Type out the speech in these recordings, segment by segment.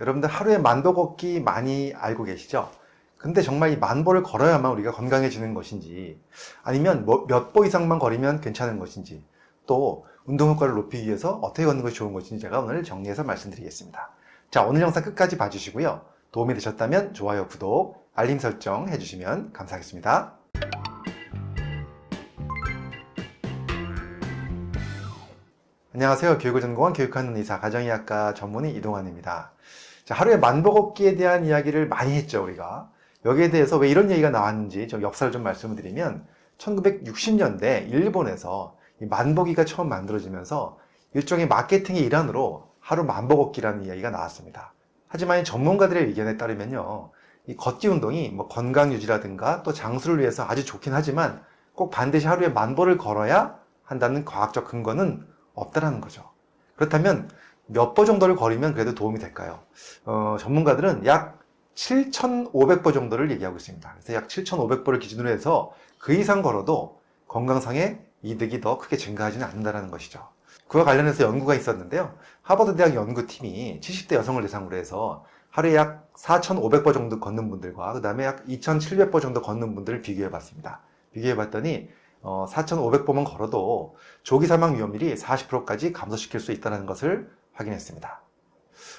여러분들 하루에 만보 걷기 많이 알고 계시죠? 근데 정말 이 만보를 걸어야만 우리가 건강해지는 것인지 아니면 뭐몇보 이상만 걸으면 괜찮은 것인지 또 운동 효과를 높이기 위해서 어떻게 걷는 것이 좋은 것인지 제가 오늘 정리해서 말씀드리겠습니다. 자, 오늘 영상 끝까지 봐주시고요. 도움이 되셨다면 좋아요, 구독, 알림 설정 해주시면 감사하겠습니다. 안녕하세요. 교육을 전공한 교육하는 의사, 가정의학과 전문의 이동환입니다. 자, 하루에 만보 걷기에 대한 이야기를 많이 했죠, 우리가. 여기에 대해서 왜 이런 얘기가 나왔는지 좀 역사를 좀 말씀을 드리면 1960년대 일본에서 이 만보기가 처음 만들어지면서 일종의 마케팅의 일환으로 하루 만보 걷기라는 이야기가 나왔습니다. 하지만 이 전문가들의 의견에 따르면요. 이 걷기 운동이 뭐 건강 유지라든가 또 장수를 위해서 아주 좋긴 하지만 꼭 반드시 하루에 만보를 걸어야 한다는 과학적 근거는 없다라는 거죠. 그렇다면 몇 보 정도를 걸으면 그래도 도움이 될까요? 어, 전문가들은 약 7,500보 정도를 얘기하고 있습니다. 그래서 약 7,500보를 기준으로 해서 그 이상 걸어도 건강상의 이득이 더 크게 증가하지는 않는다는 것이죠. 그와 관련해서 연구가 있었는데요. 하버드 대학 연구팀이 70대 여성을 대상으로 해서 하루에 약 4,500보 정도 걷는 분들과 그 다음에 약 2,700보 정도 걷는 분들을 비교해 봤습니다. 비교해 봤더니 어, 4,500보만 걸어도 조기 사망 위험률이 40%까지 감소시킬 수 있다는 것을 확인했습니다.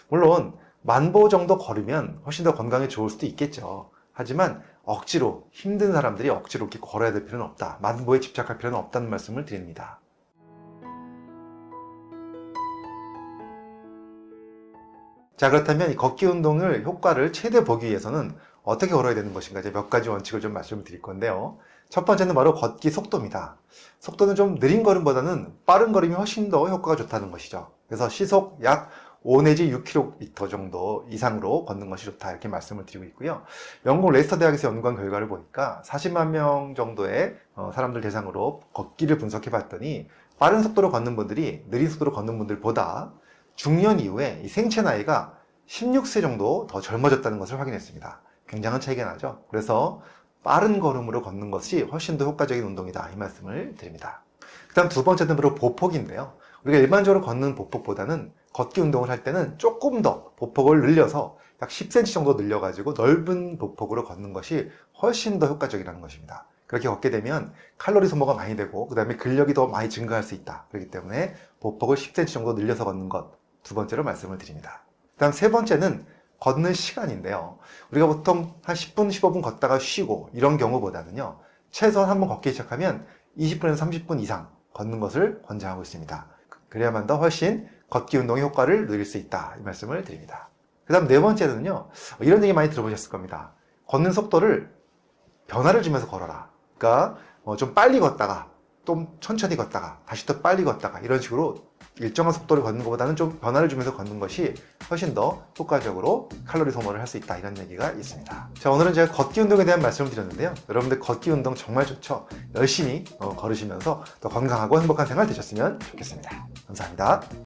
물론 만보 정도 걸으면 훨씬 더 건강에 좋을 수도 있겠죠. 하지만 억지로 힘든 사람들이 억지로 이렇게 걸어야 될 필요는 없다. 만보에 집착할 필요는 없다는 말씀을 드립니다. 자 그렇다면 이 걷기 운동을 효과를 최대 보기 위해서는 어떻게 걸어야 되는 것인가 이제 몇 가지 원칙을 좀 말씀을 드릴 건데요. 첫 번째는 바로 걷기 속도입니다. 속도는 좀 느린 걸음보다는 빠른 걸음이 훨씬 더 효과가 좋다는 것이죠. 그래서 시속 약 5 내지 6km 정도 이상으로 걷는 것이 좋다 이렇게 말씀을 드리고 있고요. 영국 레스터 대학에서 연구한 결과를 보니까 40만 명 정도의 어, 사람들 대상으로 걷기를 분석해 봤더니 빠른 속도로 걷는 분들이 느린 속도로 걷는 분들보다 중년 이후에 이 생체 나이가 16세 정도 더 젊어졌다는 것을 확인했습니다. 굉장한 차이가 나죠. 그래서 빠른 걸음으로 걷는 것이 훨씬 더 효과적인 운동이다 이 말씀을 드립니다. 그 다음 두 번째는 바로 보폭인데요. 우리가 일반적으로 걷는 보폭보다는 걷기 운동을 할 때는 조금 더 보폭을 늘려서 약 10cm 정도 늘려가지고 넓은 보폭으로 걷는 것이 훨씬 더 효과적이라는 것입니다. 그렇게 걷게 되면 칼로리 소모가 많이 되고 그 다음에 근력이 더 많이 증가할 수 있다. 그렇기 때문에 보폭을 10cm 정도 늘려서 걷는 것 두 번째로 말씀을 드립니다. 그 다음 세 번째는 걷는 시간인데요. 우리가 보통 한 10분, 15분 걷다가 쉬고 이런 경우보다는요. 최소한 한번 걷기 시작하면 20분에서 30분 이상 걷는 것을 권장하고 있습니다. 그래야만 더 훨씬 걷기 운동의 효과를 누릴 수 있다. 이 말씀을 드립니다. 그 다음 네 번째는요. 이런 얘기 많이 들어보셨을 겁니다. 걷는 속도를 변화를 주면서 걸어라. 그러니까 어, 좀 빨리 걷다가 좀 천천히 걷다가 다시 더 빨리 걷다가 이런 식으로 일정한 속도를 걷는 것보다는 좀 변화를 주면서 걷는 것이 훨씬 더 효과적으로 칼로리 소모를 할 수 있다 이런 얘기가 있습니다. 자 오늘은 제가 걷기 운동에 대한 말씀을 드렸는데요. 여러분들 걷기 운동 정말 좋죠. 열심히 어, 걸으시면서 더 건강하고 행복한 생활 되셨으면 좋겠습니다. 감사합니다.